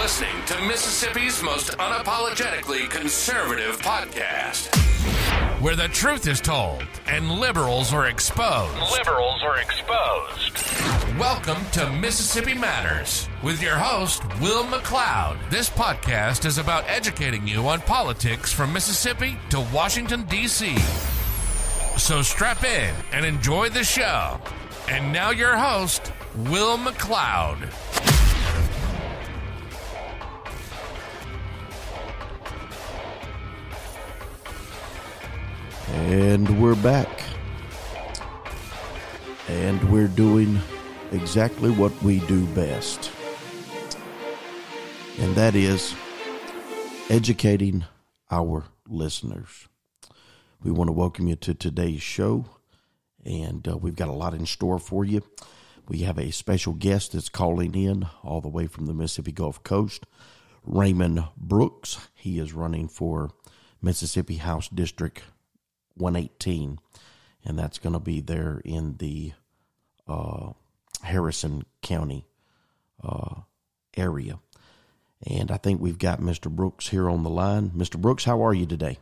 listening to Mississippi's most unapologetically conservative podcast. Where the truth is told and liberals are exposed. Liberals are exposed. Welcome to Mississippi Matters with your host, Will McLeod. This podcast is about educating you on politics from Mississippi to Washington, D.C. So strap in and enjoy the show. And now, your host, Will McLeod. And we're back. And we're doing exactly what we do best. And that is educating our listeners. We want to welcome you to today's show, and uh, we've got a lot in store for you. We have a special guest that's calling in all the way from the Mississippi Gulf Coast, Raymond Brooks. He is running for Mississippi House District 118, and that's going to be there in the uh, Harrison County uh, area. And I think we've got Mr. Brooks here on the line. Mr. Brooks, how are you today?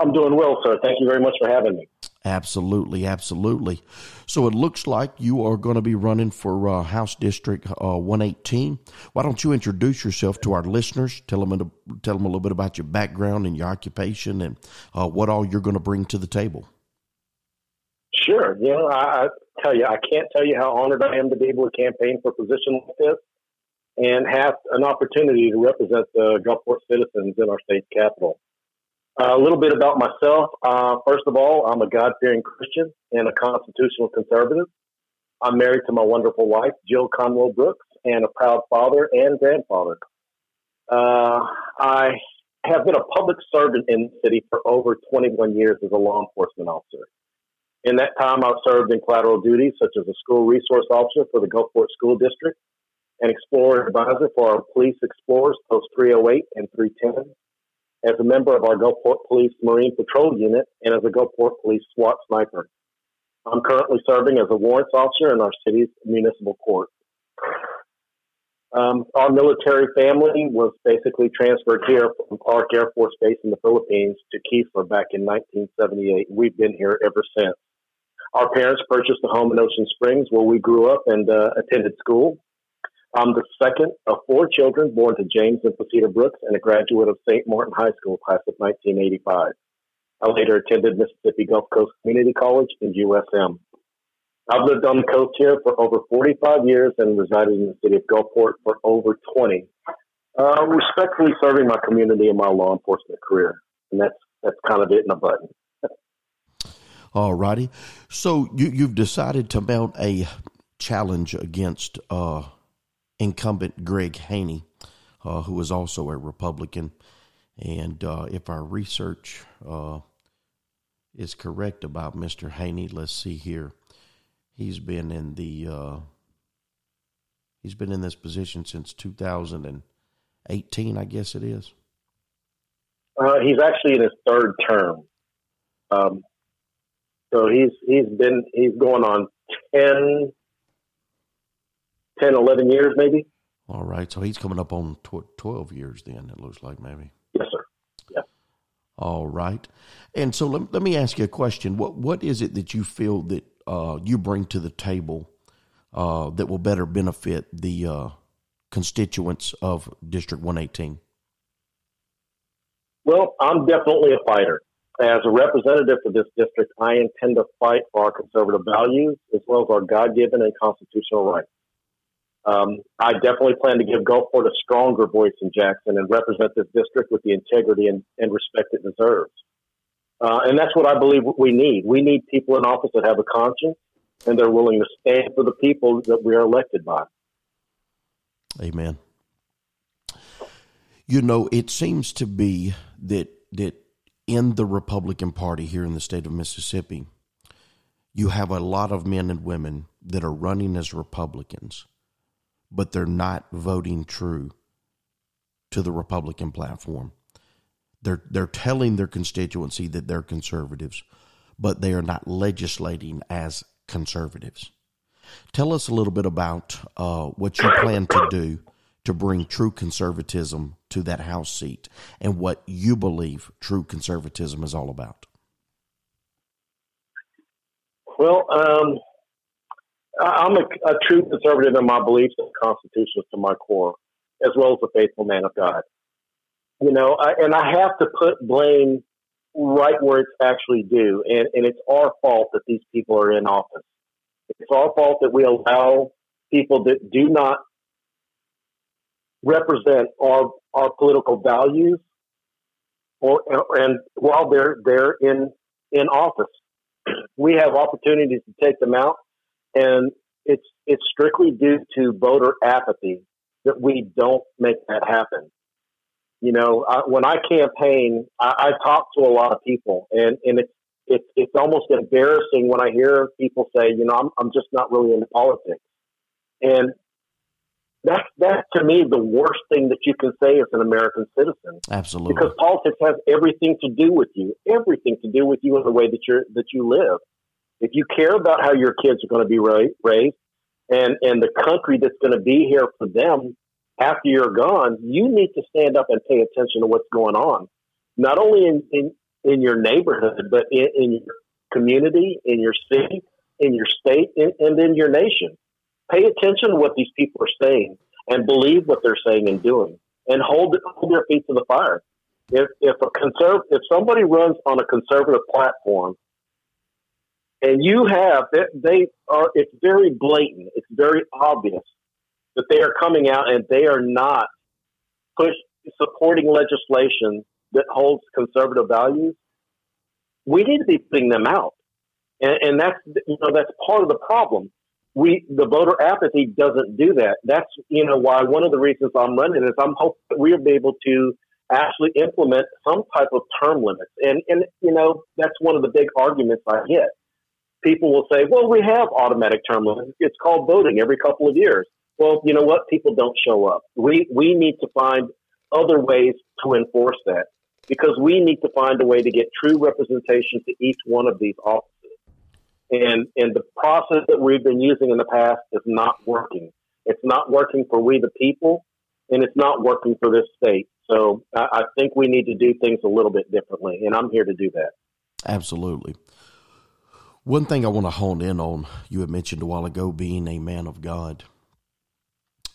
I'm doing well, sir. Thank you very much for having me. Absolutely, absolutely. So it looks like you are going to be running for uh, House District uh, 118. Why don't you introduce yourself to our listeners? Tell them, a, tell them a little bit about your background and your occupation and uh, what all you're going to bring to the table. Sure. You know, I, I tell you, I can't tell you how honored I am to be able to campaign for a position like this and have an opportunity to represent the Gulfport citizens in our state capital. Uh, a little bit about myself. Uh, first of all, I'm a God fearing Christian and a constitutional conservative. I'm married to my wonderful wife, Jill Conwell Brooks, and a proud father and grandfather. Uh, I have been a public servant in the city for over 21 years as a law enforcement officer. In that time, I've served in collateral duties such as a school resource officer for the Gulfport School District, an explorer advisor for our police explorers post 308 and 310, as a member of our Gulfport Police Marine Patrol Unit, and as a Gulfport Police SWAT sniper. I'm currently serving as a warrants officer in our city's municipal court. Um, our military family was basically transferred here from Clark Air Force Base in the Philippines to Keesler back in 1978. We've been here ever since. Our parents purchased a home in Ocean Springs where we grew up and uh, attended school. I'm the second of four children born to James and Placida Brooks and a graduate of St. Martin High School, class of 1985. I later attended Mississippi Gulf Coast Community College in USM. I've lived on the coast here for over 45 years and resided in the city of Gulfport for over 20, uh, respectfully serving my community in my law enforcement career. And that's, that's kind of it in a button. All righty. So you, you've decided to mount a challenge against uh, incumbent Greg Haney, uh, who is also a Republican. And uh, if our research uh, is correct about Mr. Haney, let's see here. He's been in the uh, he's been in this position since 2018, I guess it is. Uh, he's actually in his third term. Um, so he's he's been he's going on 10, 10 11 years maybe. All right, so he's coming up on tw- 12 years then, it looks like maybe. Yes, sir. Yeah. All right. And so let, let me ask you a question. What What is it that you feel that uh, you bring to the table uh, that will better benefit the uh, constituents of District 118? Well, I'm definitely a fighter. As a representative for this district, I intend to fight for our conservative values as well as our God given and constitutional rights. Um, I definitely plan to give Gulfport a stronger voice in Jackson and represent this district with the integrity and, and respect it deserves. Uh, and that's what I believe we need. We need people in office that have a conscience and they're willing to stand for the people that we are elected by. Amen. You know, it seems to be that that in the Republican Party here in the state of Mississippi, you have a lot of men and women that are running as Republicans but they're not voting true to the Republican platform. They're they're telling their constituency that they're conservatives, but they are not legislating as conservatives. Tell us a little bit about uh, what you plan to do to bring true conservatism to that House seat and what you believe true conservatism is all about? Well, um, I'm a, a, true conservative in my beliefs and constitutions to my core, as well as a faithful man of God. You know, I, and I have to put blame right where it's actually due, and, and it's our fault that these people are in office. It's our fault that we allow people that do not represent our our political values, or and while they're they're in in office, we have opportunities to take them out, and it's it's strictly due to voter apathy that we don't make that happen. You know, I, when I campaign, I, I talk to a lot of people, and and it's it's it's almost embarrassing when I hear people say, you know, I'm I'm just not really into politics, and that's that to me the worst thing that you can say as an American citizen. Absolutely, because politics has everything to do with you, everything to do with you in the way that you that you live. If you care about how your kids are going to be raised, and and the country that's going to be here for them after you're gone, you need to stand up and pay attention to what's going on, not only in in, in your neighborhood, but in, in your community, in your city, in your state, and, and in your nation Pay attention to what these people are saying and believe what they're saying and doing, and hold hold their feet to the fire. If if a conserv if somebody runs on a conservative platform, and you have they are it's very blatant, it's very obvious that they are coming out and they are not push supporting legislation that holds conservative values. We need to be putting them out, and, and that's you know that's part of the problem we the voter apathy doesn't do that. That's you know why one of the reasons I'm running is I'm hoping that we'll be able to actually implement some type of term limits. And and you know that's one of the big arguments I get. People will say, "Well, we have automatic term limits. It's called voting every couple of years." Well, you know what? People don't show up. We we need to find other ways to enforce that because we need to find a way to get true representation to each one of these offices and and the process that we've been using in the past is not working. It's not working for we the people, and it's not working for this state. So I, I think we need to do things a little bit differently, and I'm here to do that. Absolutely. One thing I want to hone in on, you had mentioned a while ago being a man of God.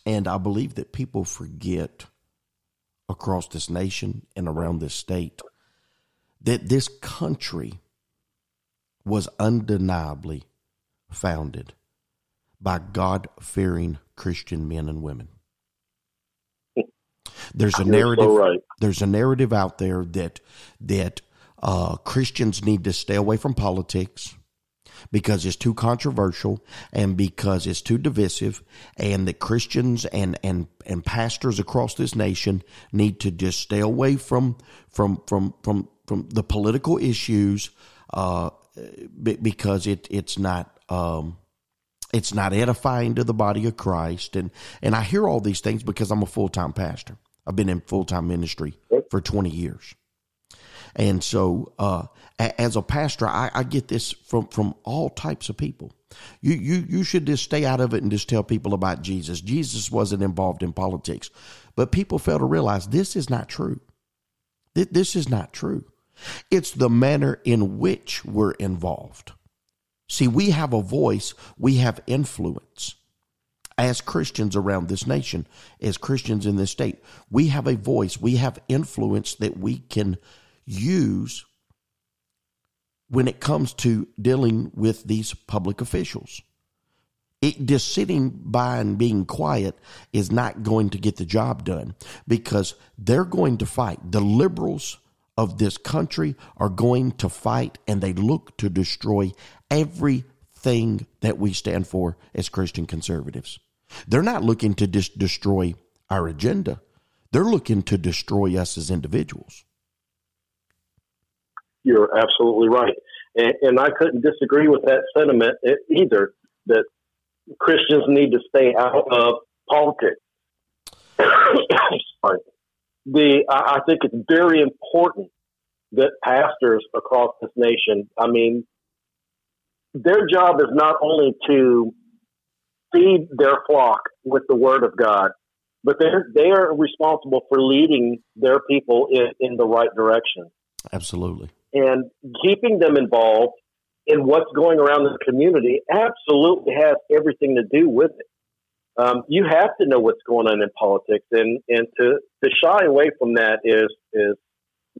And I believe that people forget across this nation and around this state that this country was undeniably founded by God fearing Christian men and women. There's a narrative. So right. There's a narrative out there that that uh, Christians need to stay away from politics because it's too controversial and because it's too divisive, and that Christians and and and pastors across this nation need to just stay away from from from from from the political issues. Uh, because it it's not um, it's not edifying to the body of Christ and and I hear all these things because I'm a full time pastor. I've been in full time ministry for 20 years. And so, uh, as a pastor, I, I, get this from, from all types of people. You, you, you should just stay out of it and just tell people about Jesus. Jesus wasn't involved in politics. But people fail to realize this is not true. This is not true. It's the manner in which we're involved. See, we have a voice, we have influence. As Christians around this nation, as Christians in this state, we have a voice, we have influence that we can use when it comes to dealing with these public officials. It, just sitting by and being quiet is not going to get the job done because they're going to fight. The liberals of this country are going to fight and they look to destroy everything that we stand for as Christian conservatives. They're not looking to destroy our agenda. They're looking to destroy us as individuals. You're absolutely right. And, and I couldn't disagree with that sentiment either, that Christians need to stay out of politics. The I think it's very important that pastors across this nation, I mean, their job is not only to feed their flock with the word of God, but they're they are responsible for leading their people in, in the right direction. Absolutely. And keeping them involved in what's going around in the community absolutely has everything to do with it. Um, you have to know what's going on in politics, and, and to, to shy away from that is is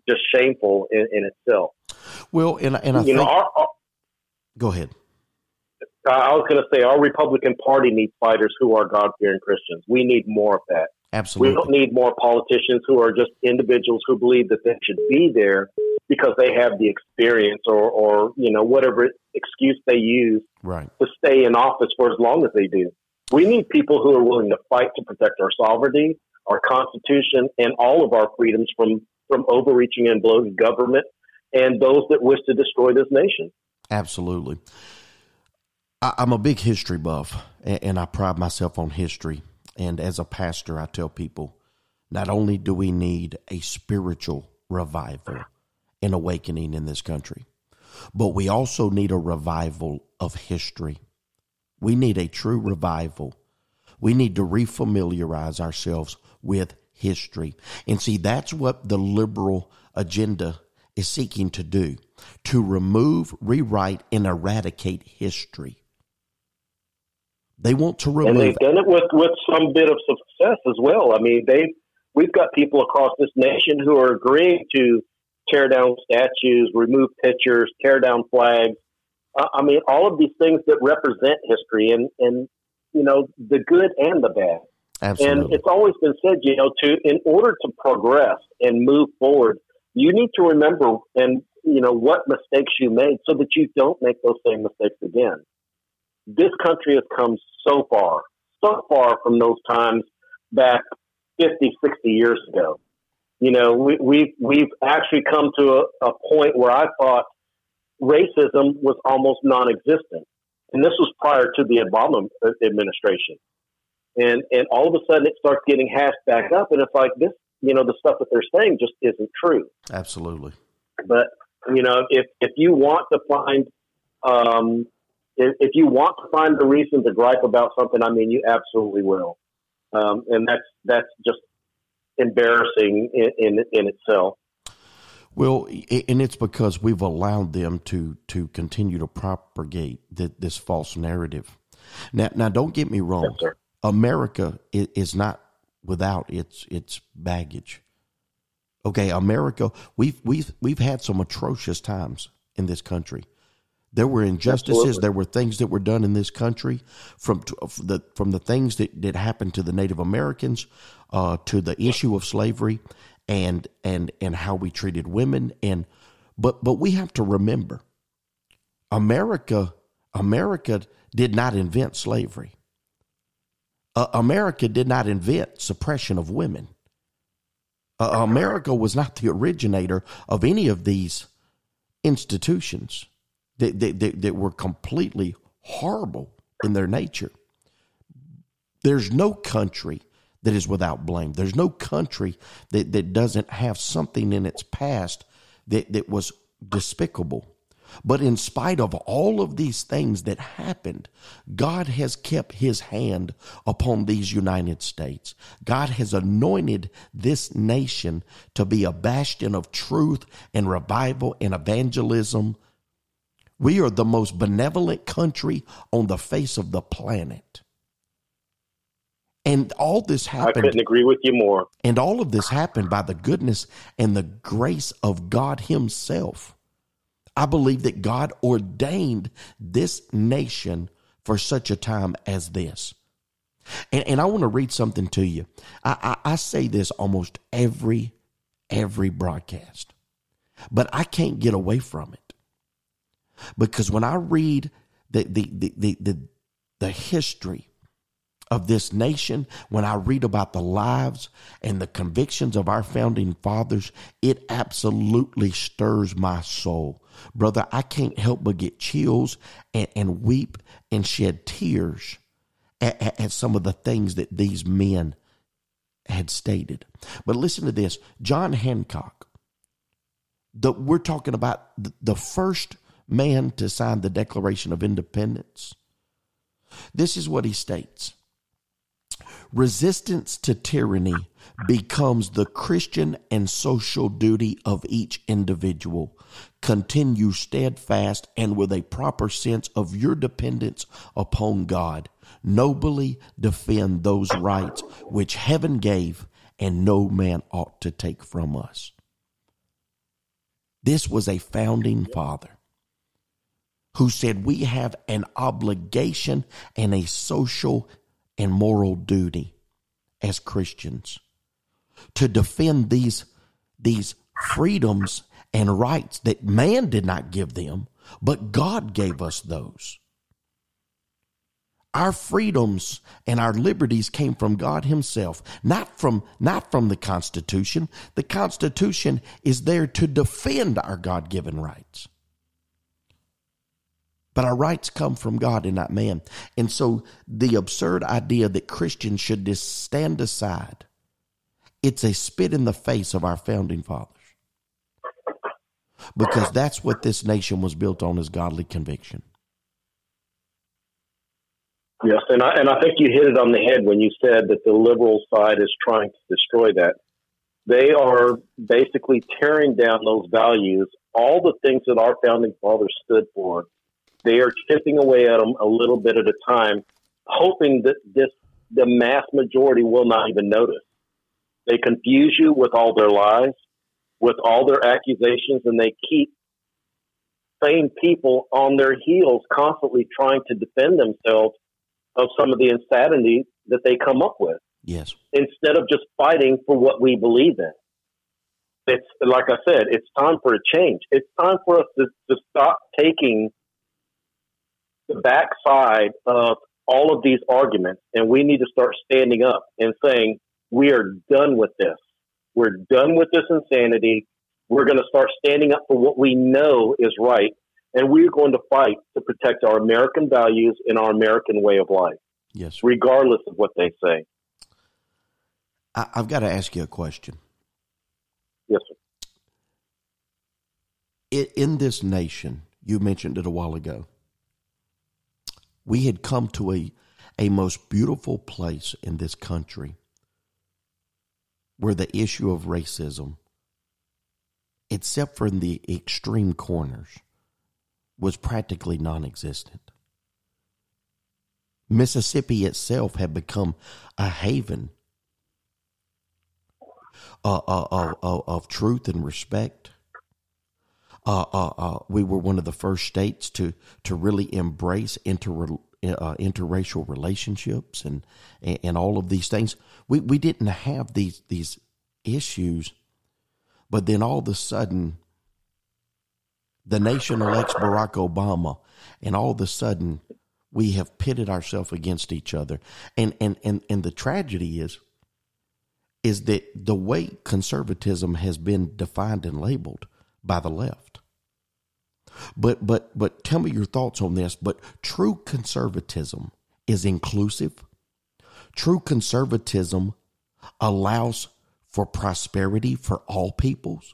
just shameful in, in itself. Well, and and I you think, know, our, our, go ahead. I was going to say our Republican Party needs fighters who are God fearing Christians. We need more of that. Absolutely. We don't need more politicians who are just individuals who believe that they should be there because they have the experience or, or you know whatever excuse they use right. to stay in office for as long as they do. We need people who are willing to fight to protect our sovereignty, our constitution, and all of our freedoms from from overreaching and bloated government and those that wish to destroy this nation. Absolutely. I, am a big history buff, and, and I pride myself on history. And as a pastor, I tell people not only do we need a spiritual revival and awakening in this country, but we also need a revival of history. We need a true revival. We need to refamiliarize ourselves with history. And see, that's what the liberal agenda is seeking to do to remove, rewrite, and eradicate history. They want to remove. And they've done it with, with some bit of success as well. I mean, they we've got people across this nation who are agreeing to tear down statues, remove pictures, tear down flags. Uh, I mean, all of these things that represent history and, and, you know, the good and the bad. Absolutely. And it's always been said, you know, to, in order to progress and move forward, you need to remember and, you know, what mistakes you made so that you don't make those same mistakes again. This country has come so far, so far from those times back 50, 60 years ago you know, we, we've we've actually come to a, a point where I thought racism was almost non-existent, and this was prior to the Obama administration. And and all of a sudden, it starts getting hashed back up, and it's like this, you know, the stuff that they're saying just isn't true. Absolutely. But you know, if if you want to find um, if, if you want to find the reason to gripe about something, I mean, you absolutely will. Um, and that's that's just embarrassing in, in, in itself. Well, and it's because we've allowed them to to continue to propagate the, this false narrative. Now, now, don't get me wrong. Yes, America is not without its its baggage. Okay, America, we've we've we've had some atrocious times in this country. There were injustices. Absolutely. There were things that were done in this country from the from the things that, that happened to the Native Americans uh, to the issue of slavery and and and how we treated women and but but we have to remember America America did not invent slavery. Uh, America did not invent suppression of women. Uh, America was not the originator of any of these institutions that, that, that, that were completely horrible in their nature. There's no country that is without blame. There's no country that, that doesn't have something in its past that, that was despicable. But in spite of all of these things that happened, God has kept his hand upon these United States. God has anointed this nation to be a bastion of truth and revival and evangelism we are the most benevolent country on the face of the planet. And all this happened. I couldn't agree with you more. And all of this happened by the goodness and the grace of God Himself. I believe that God ordained this nation for such a time as this. And, and I want to read something to you. I, I, I say this almost every every broadcast, but I can't get away from it. Because when I read the, the, the, the, the, the history of this nation, when I read about the lives and the convictions of our founding fathers, it absolutely stirs my soul. Brother, I can't help but get chills and, and weep and shed tears at, at, at some of the things that these men had stated. But listen to this John Hancock, the, we're talking about the, the first man to sign the Declaration of Independence. This is what he states Resistance to tyranny becomes the Christian and social duty of each individual. Continue steadfast and with a proper sense of your dependence upon God. Nobly defend those rights which heaven gave and no man ought to take from us. This was a founding father who said we have an obligation and a social and moral duty as Christians to defend these, these freedoms and rights that man did not give them, but God gave us those. Our freedoms and our liberties came from God himself, not from, not from the Constitution. The Constitution is there to defend our God given rights. But our rights come from God and not man. And so the absurd idea that Christians should just stand aside, it's a spit in the face of our founding fathers. Because that's what this nation was built on is godly conviction. Yes, and I and I think you hit it on the head when you said that the liberal side is trying to destroy that. They are basically tearing down those values, all the things that our founding fathers stood for, they are chipping away at them a little bit at a time, hoping that this the mass majority will not even notice. They confuse you with all their lies, with all their accusations, and they keep same people on their heels, constantly trying to defend themselves of some of the insanity that they come up with. Yes. Instead of just fighting for what we believe in. It's like I said, it's time for a change. It's time for us to, to stop taking the backside of all of these arguments, and we need to start standing up and saying, we are done with this. We're done with this insanity. We're going to start standing up for what we know is right, and we're going to fight to protect our American values and our American way of life. Yes. Regardless of what they say. I, have got to ask you a question. Yes, sir. In this nation, you mentioned it a while ago we had come to a, a most beautiful place in this country where the issue of racism, except for in the extreme corners, was practically non existent. Mississippi itself had become a haven uh, uh, uh, of truth and respect. Uh, uh, uh, we were one of the first states to to really embrace inter uh, interracial relationships and, and, and all of these things. We we didn't have these these issues, but then all of a sudden, the nation elects Barack Obama, and all of a sudden, we have pitted ourselves against each other. And and and and the tragedy is is that the way conservatism has been defined and labeled by the left. But but but tell me your thoughts on this. But true conservatism is inclusive. True conservatism allows for prosperity for all peoples.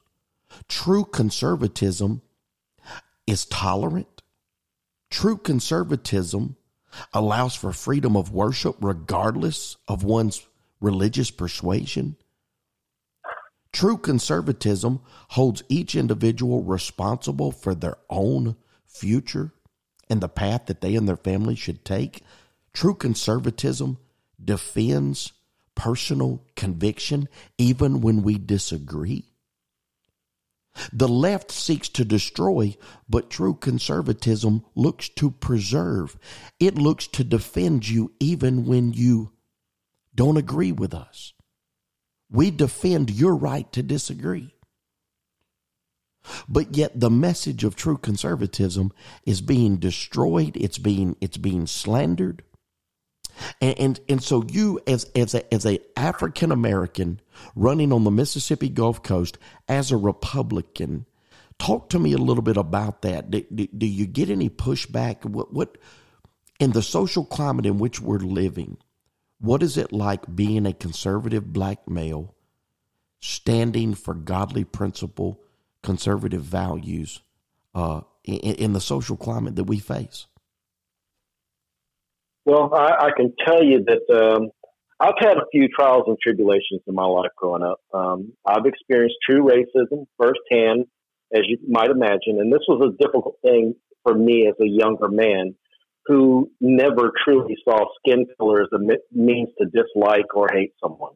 True conservatism is tolerant. True conservatism allows for freedom of worship regardless of one's religious persuasion. True conservatism holds each individual responsible for their own future and the path that they and their family should take. True conservatism defends personal conviction even when we disagree. The left seeks to destroy, but true conservatism looks to preserve. It looks to defend you even when you don't agree with us. We defend your right to disagree. But yet the message of true conservatism is being destroyed, it's being it's being slandered. And, and, and so you as as a as a African American running on the Mississippi Gulf Coast as a Republican, talk to me a little bit about that. Do, do, do you get any pushback? What what in the social climate in which we're living? What is it like being a conservative black male standing for godly principle, conservative values uh, in, in, the social climate that we face? Well, I, I can tell you that um, I've had a few trials and tribulations in my life growing up. Um, I've experienced true racism firsthand, as you might imagine, and this was a difficult thing for me as a younger man who never truly saw skin color as a means to dislike or hate someone.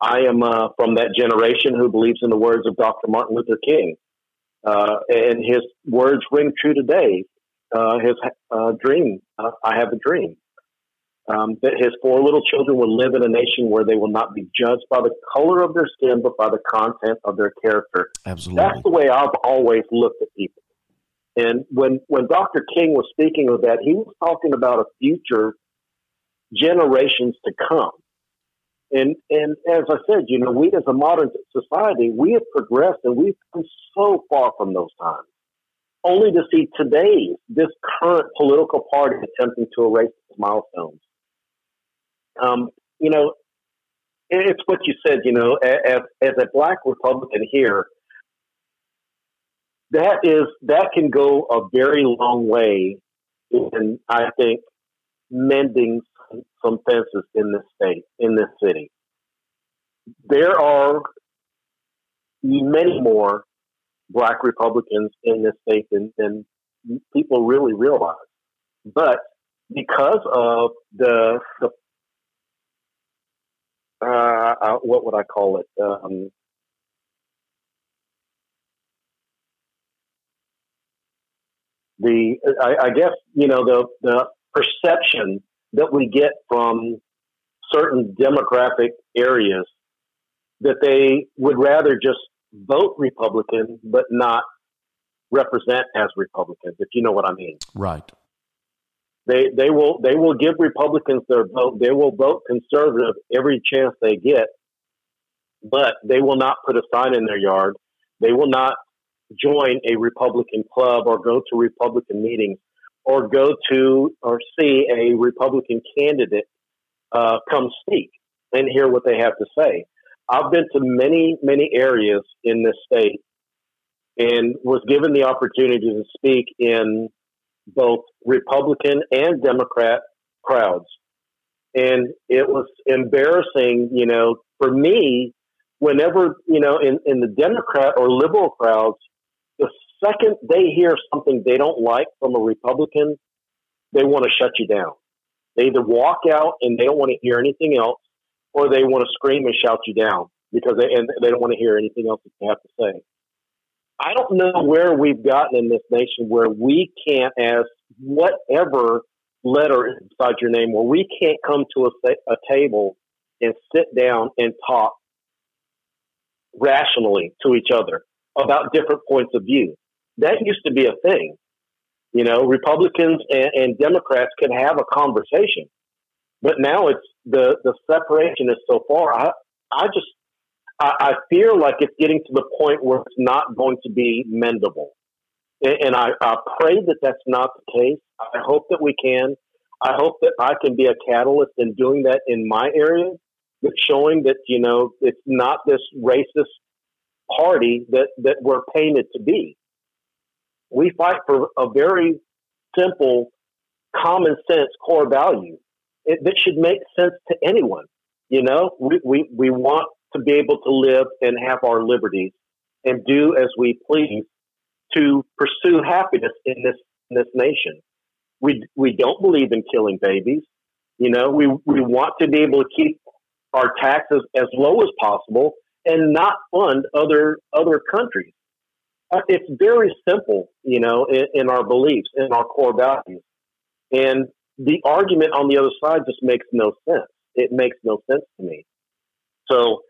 I am uh, from that generation who believes in the words of Dr. Martin Luther King, uh, and his words ring true today. Uh, his uh, dream, uh, I have a dream, um, that his four little children will live in a nation where they will not be judged by the color of their skin, but by the content of their character. Absolutely, that's the way I've always looked at people. And when when Dr. King was speaking of that, he was talking about a future generations to come. And and as I said, you know, we as a modern society, we have progressed and we've come so far from those times. Only to see today this current political party attempting to erase those milestones. Um, you know, it's what you said. You know, as as a black Republican here, that is that can go a very long way in I think mending some fences in this state, in this city. There are many more black Republicans in this state than, than people really realize. But because of the, the uh, uh what would I call it? Um, the I, I guess you know the the perception that we get from certain demographic areas that they would rather just vote Republican but not represent as Republicans, if you know what I mean. Right. They they will they will give Republicans their vote. They will vote conservative every chance they get, but they will not put a sign in their yard. They will not join a Republican club or go to Republican meetings or go to or see a Republican candidate uh, come speak and hear what they have to say. I've been to many, many areas in this state and was given the opportunity to speak in both Republican and Democrat crowds. And it was embarrassing, you know, for me, whenever, you know, in, in the Democrat or liberal crowds, second they hear something they don't like from a Republican, they want to shut you down. They either walk out and they don't want to hear anything else, or they want to scream and shout you down because they and they don't want to hear anything else that you have to say. I don't know where we've gotten in this nation where we can't, ask whatever letter is beside your name, where we can't come to a, a table and sit down and talk rationally to each other about different points of view that used to be a thing. You know, Republicans and, and Democrats could have a conversation, but now it's the the separation is so far. I I just I, I fear like it's getting to the point where it's not going to be mendable, and, and I, I pray that that's not the case. I hope that we can. I hope that I can be a catalyst in doing that in my area, but showing that you know it's not this racist party that that we're painted to be we fight for a very simple, common sense core value it, that should make sense to anyone. You know, we, we, we want to be able to live and have our liberties and do as we please to pursue happiness in this in this nation. We we don't believe in killing babies. You know, we we want to be able to keep our taxes as low as possible and not fund other other countries. Uh, it's very simple, you know, in, in our beliefs, in our core values. And the argument on the other side just makes no sense. It makes no sense to me. So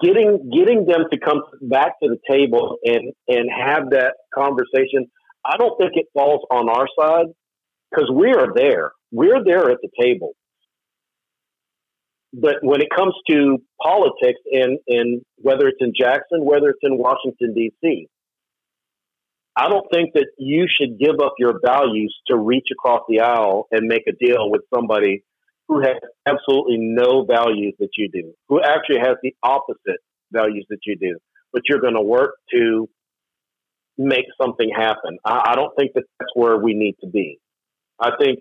getting getting them to come back to the table and and have that conversation, I don't think it falls on our side because we are there. We're there at the table but when it comes to politics and, and whether it's in Jackson, whether it's in Washington, D.C., I don't think that you should give up your values to reach across the aisle and make a deal with somebody who has absolutely no values that you do, who actually has the opposite values that you do, but you're going to work to make something happen. I, I don't think that that's where we need to be. I think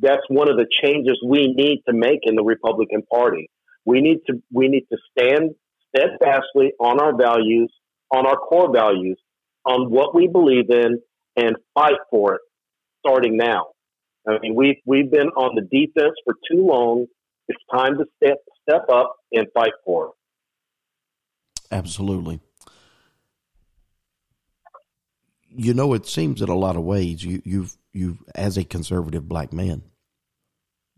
that's one of the changes we need to make in the Republican Party. We need to we need to stand steadfastly on our values, on our core values, on what we believe in, and fight for it starting now. I mean, we've we've been on the defense for too long. It's time to step step up and fight for it. Absolutely. You know, it seems in a lot of ways you, you've you as a conservative black man,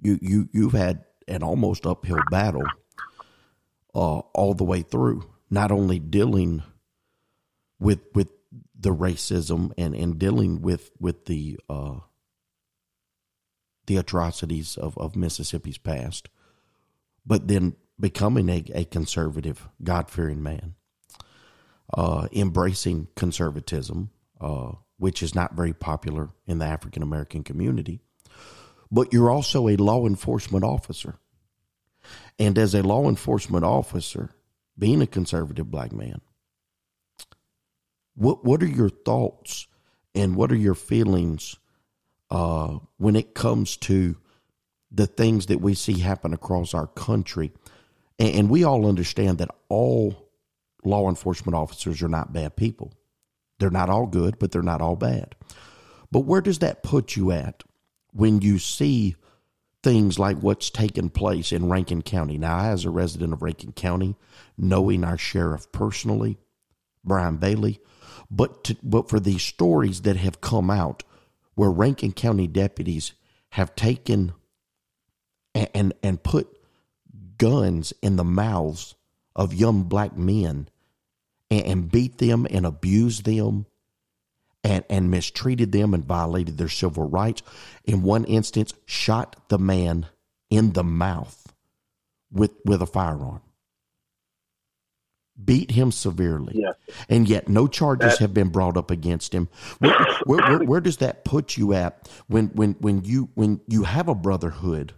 you you you've had an almost uphill battle uh, all the way through. Not only dealing with with the racism and, and dealing with with the uh, the atrocities of, of Mississippi's past, but then becoming a, a conservative, God fearing man, uh, embracing conservatism, uh, which is not very popular in the African American community. But you're also a law enforcement officer. And as a law enforcement officer, being a conservative black man, what what are your thoughts and what are your feelings uh, when it comes to the things that we see happen across our country? And, and we all understand that all law enforcement officers are not bad people. They're not all good, but they're not all bad. But where does that put you at when you see things like what's taken place in Rankin County? Now, as a resident of Rankin County, knowing our sheriff personally, Brian Bailey, but to, but for these stories that have come out where Rankin County deputies have taken and and, and put guns in the mouths of young black men and, and beat them and abused them and, and mistreated them and violated their civil rights. In one instance, shot the man in the mouth with, with a firearm beat him severely, yeah. and yet no charges have been brought up against him. Where, where, where, where, does that put you at when when when you when you have a brotherhood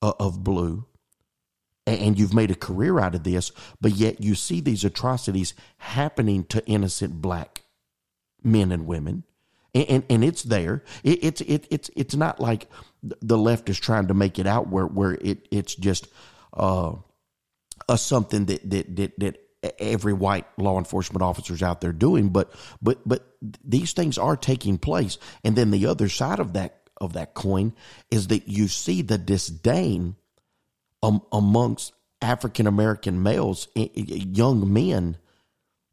uh, of blue, and you've made a career out of this, but yet you see these atrocities happening to innocent black men and women? And, and, and it's there. It, it's it, it's it's not like the left is trying to make it out where where it it's just uh, a something that that that, that every white law enforcement officers out there doing, but but but these things are taking place. And then the other side of that of that coin is that you see the disdain um, amongst African American males, young men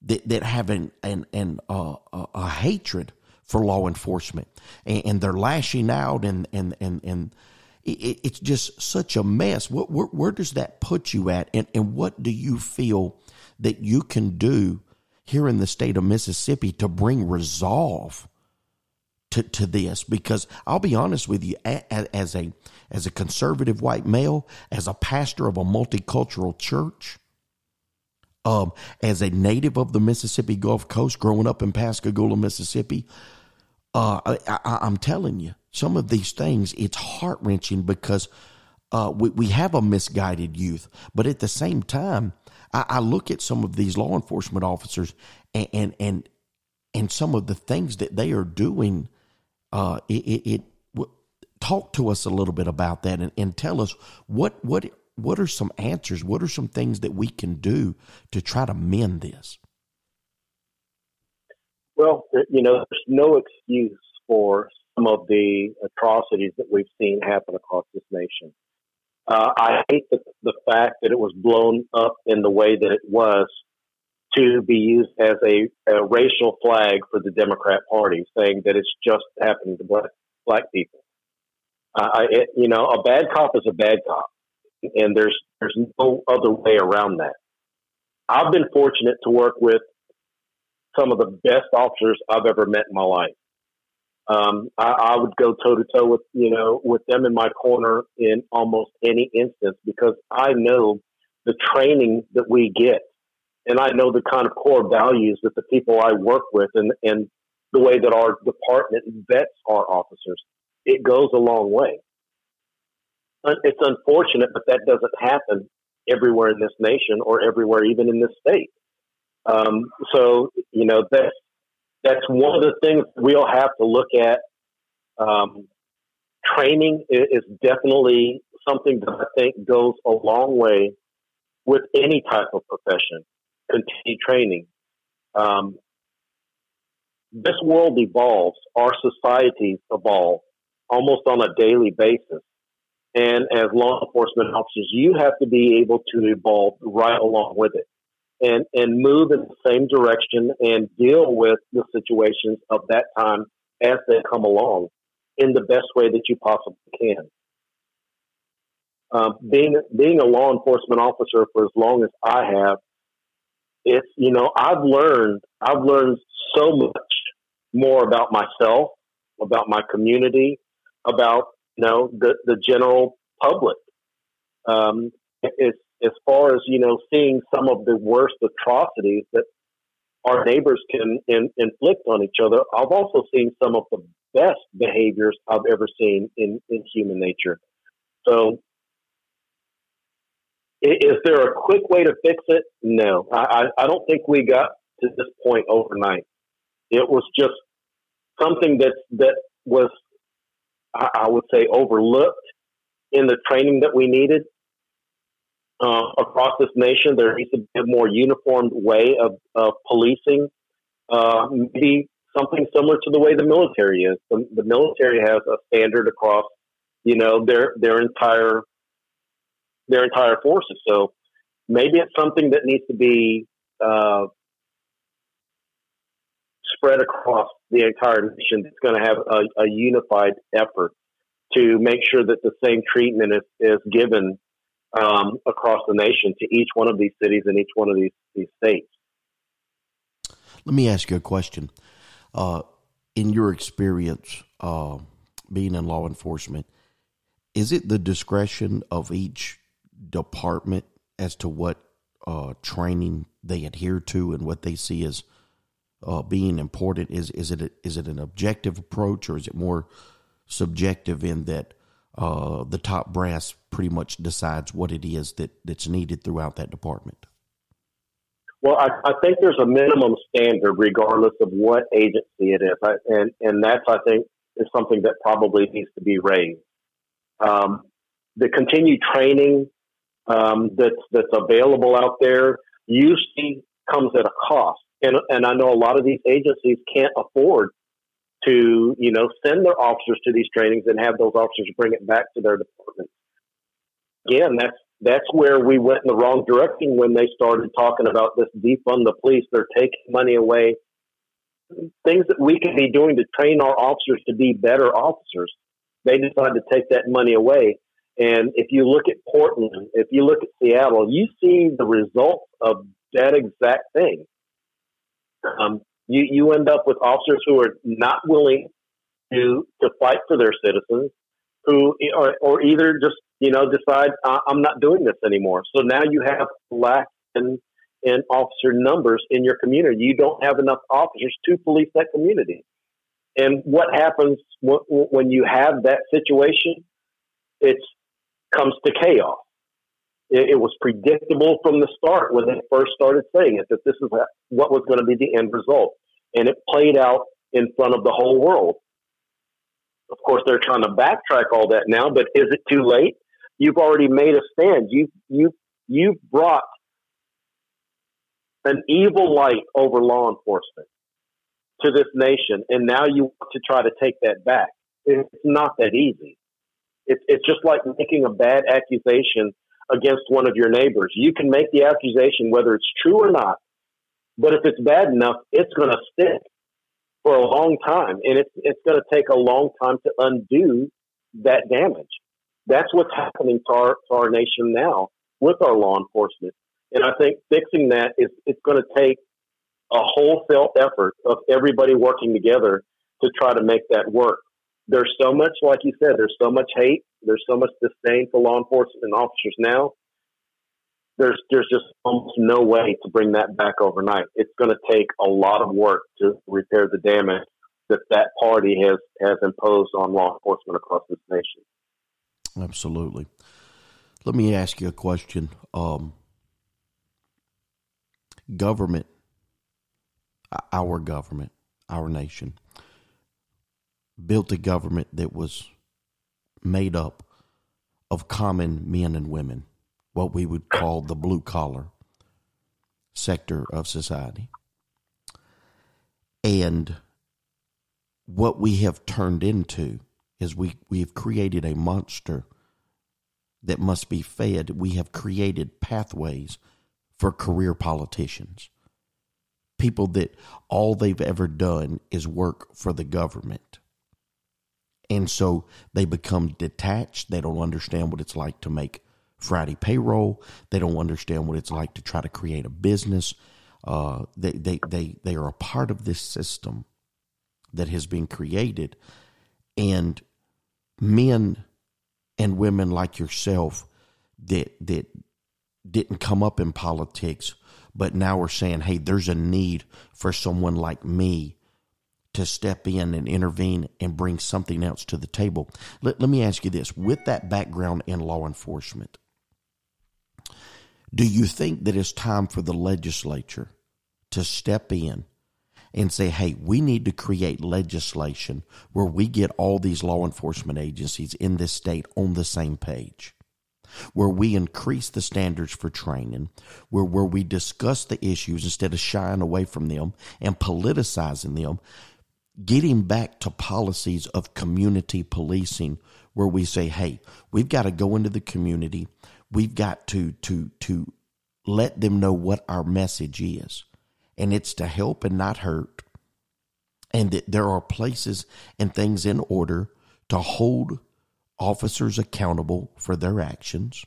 that that have an an, an uh, a, a hatred for law enforcement, and, and, they're lashing out, and and and and it, it's just such a mess. Where, where, where does that put you at, and and what do you feel? that you can do here in the state of Mississippi to bring resolve to, to this because I'll be honest with you as a as a conservative white male as a pastor of a multicultural church um, as a native of the Mississippi Gulf Coast growing up in Pascagoula Mississippi uh, I, am telling you some of these things it's heart wrenching because uh, we, we have a misguided youth but at the same time I, I look at some of these law enforcement officers and and and, and some of the things that they are doing. Uh, it, it, it talk to us a little bit about that and, and tell us what what what are some answers? What are some things that we can do to try to mend this? Well, you know, there's no excuse for some of the atrocities that we've seen happen across this nation. Uh, I hate the, the fact that it was blown up in the way that it was to be used as a, a racial flag for the Democrat Party, saying that it's just happening to black, black people. Uh, it, you know, a bad cop is a bad cop, and there's there's no other way around that. I've been fortunate to work with some of the best officers I've ever met in my life um, I, I would go toe to toe with you know with them in my corner in almost any instance because I know the training that we get, and I know the kind of core values that the people I work with, and and the way that our department vets our officers. It goes a long way. It's unfortunate, but that doesn't happen everywhere in this nation or everywhere, even in this state. Um, so you know that's that's one of the things we'll have to look at um, training is definitely something that I think goes a long way with any type of profession. Continue training. Um, this world evolves. Our societies evolve almost on a daily basis. And as law enforcement officers, you have to be able to evolve right along with it and, and move in the same direction and deal with the situations of that time as they come along in the best way that you possibly can. Um, being being a law enforcement officer for as long as I have, it's you know I've learned I've learned so much more about myself, about my community, about you know the the general public. Um, as as far as you know, seeing some of the worst atrocities that our neighbors can in, inflict on each other, I've also seen some of the best behaviors I've ever seen in, in human nature. So, is there a quick way to fix it? No, I, I don't think we got to this point overnight. It was just something that that was, I would say, overlooked in the training that we needed uh, across this nation. There needs to be a more uniformed way of, of policing. Uh, maybe something similar to the way the military is. The, the, military has a standard across, you know, their their entire their entire forces. So maybe it's something that needs to be uh, spread across the entire nation. It's going to have a, a, unified effort to make sure that the same treatment is, is given um, across the nation to each one of these cities and each one of these, these states. Let me ask you a question. Uh, in your experience uh, being in law enforcement, is it the discretion of each department as to what uh, training they adhere to and what they see as uh, being important? Is is it a, is it an objective approach or is it more subjective in that uh, the top brass pretty much decides what it is that, that's needed throughout that department? Well, I, I think there's a minimum standard regardless of what agency it is, I, and and that's I think is something that probably needs to be raised. Um, the continued training um, that's that's available out there usually comes at a cost, and and I know a lot of these agencies can't afford to you know send their officers to these trainings and have those officers bring it back to their department. Again, that's that's where we went in the wrong direction when they started talking about this defund the police. They're taking money away. Things that we could be doing to train our officers to be better officers. They decided to take that money away. And if you look at Portland, if you look at Seattle, you see the results of that exact thing. Um, you, you end up with officers who are not willing to, to fight for their citizens, who or, or either just you know, decide I'm not doing this anymore. So now you have lack in, in officer numbers in your community. You don't have enough officers to police that community. And what happens when you have that situation? It comes to chaos. It, it was predictable from the start when they first started saying it that this is what was going to be the end result, and it played out in front of the whole world. Of course, they're trying to backtrack all that now, but is it too late? you've already made a stand. You've, you've, you've brought an evil light over law enforcement to this nation, and now you want to try to take that back. It's not that easy. It's it's just like making a bad accusation against one of your neighbors. You can make the accusation whether it's true or not, but if it's bad enough, it's going to stick for a long time, and it's it's going to take a long time to undo that damage. That's what's happening to our, to our nation now with our law enforcement. And I think fixing that is it's going to take a wholesale effort of everybody working together to try to make that work. There's so much, like you said, there's so much hate, there's so much disdain for law enforcement officers now. There's there's just almost no way to bring that back overnight. It's going to take a lot of work to repair the damage that that party has has imposed on law enforcement across this nation. Absolutely. Let me ask you a question. Um, government, our government, our nation, built a government that was made up of common men and women, what we would call the blue collar sector of society. And what we have turned into is we, we have created a monster that must be fed. We have created pathways for career politicians. People that all they've ever done is work for the government. And so they become detached. They don't understand what it's like to make Friday payroll. They don't understand what it's like to try to create a business. Uh, they, they, they, they are a part of this system that has been created. And men and women like yourself that, that didn't come up in politics, but now we're saying, hey, there's a need for someone like me to step in and intervene and bring something else to the table. Let, let me ask you this with that background in law enforcement, do you think that it's time for the legislature to step in and say, hey, we need to create legislation where we get all these law enforcement agencies in this state on the same page? Where we increase the standards for training, where, where we discuss the issues instead of shying away from them and politicizing them, getting back to policies of community policing where we say, hey, we've got to go into the community. We've got to to to let them know what our message is. And it's to help and not hurt. And that there are places and things in order to hold officers accountable for their actions.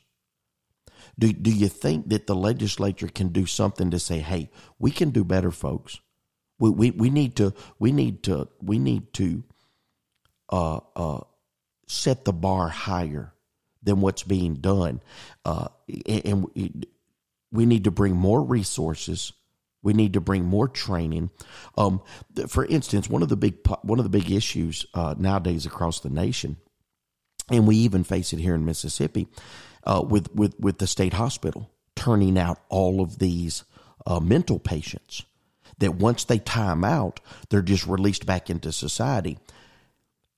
Do, do you think that the legislature can do something to say hey we can do better folks we, we, we need to we need to we need to uh, uh, set the bar higher than what's being done. Uh, and we need to bring more resources. We need to bring more training. Um, for instance, one of the big one of the big issues uh, nowadays across the nation, and we even face it here in Mississippi, uh, with with with the state hospital turning out all of these uh, mental patients that once they time out, they're just released back into society.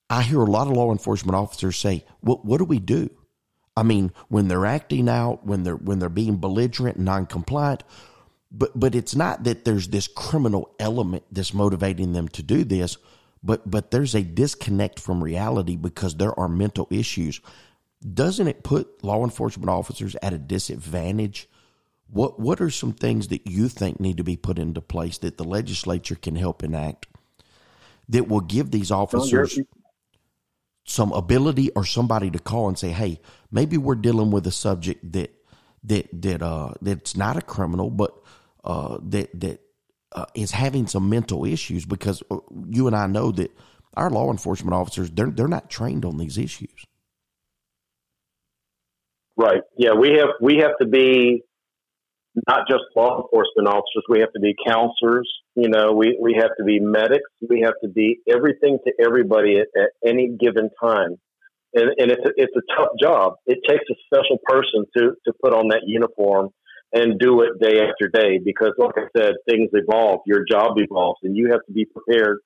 I hear a lot of law enforcement officers say, "What what do we do? I mean, when they're acting out, when they're when they're being belligerent and non-compliant, but but it's not that there's this criminal element that's motivating them to do this, but but there's a disconnect from reality because there are mental issues. Doesn't it put law enforcement officers at a disadvantage? What what are some things that you think need to be put into place that the legislature can help enact that will give these officers some ability or somebody to call and say, "Hey, maybe we're dealing with a subject that that that uh that's not a criminal, but uh that that uh, is having some mental issues." Because uh, you and I know that our law enforcement officers they're they're not trained on these issues. Right. Yeah, we have we have to be not just law enforcement officers. We have to be counselors. You know, we, we have to be medics. We have to be everything to everybody at, at any given time. And, and it's, a, it's a tough job. It takes a special person to, to put on that uniform and do it day after day because, like I said, things evolve. Your job evolves, and you have to be prepared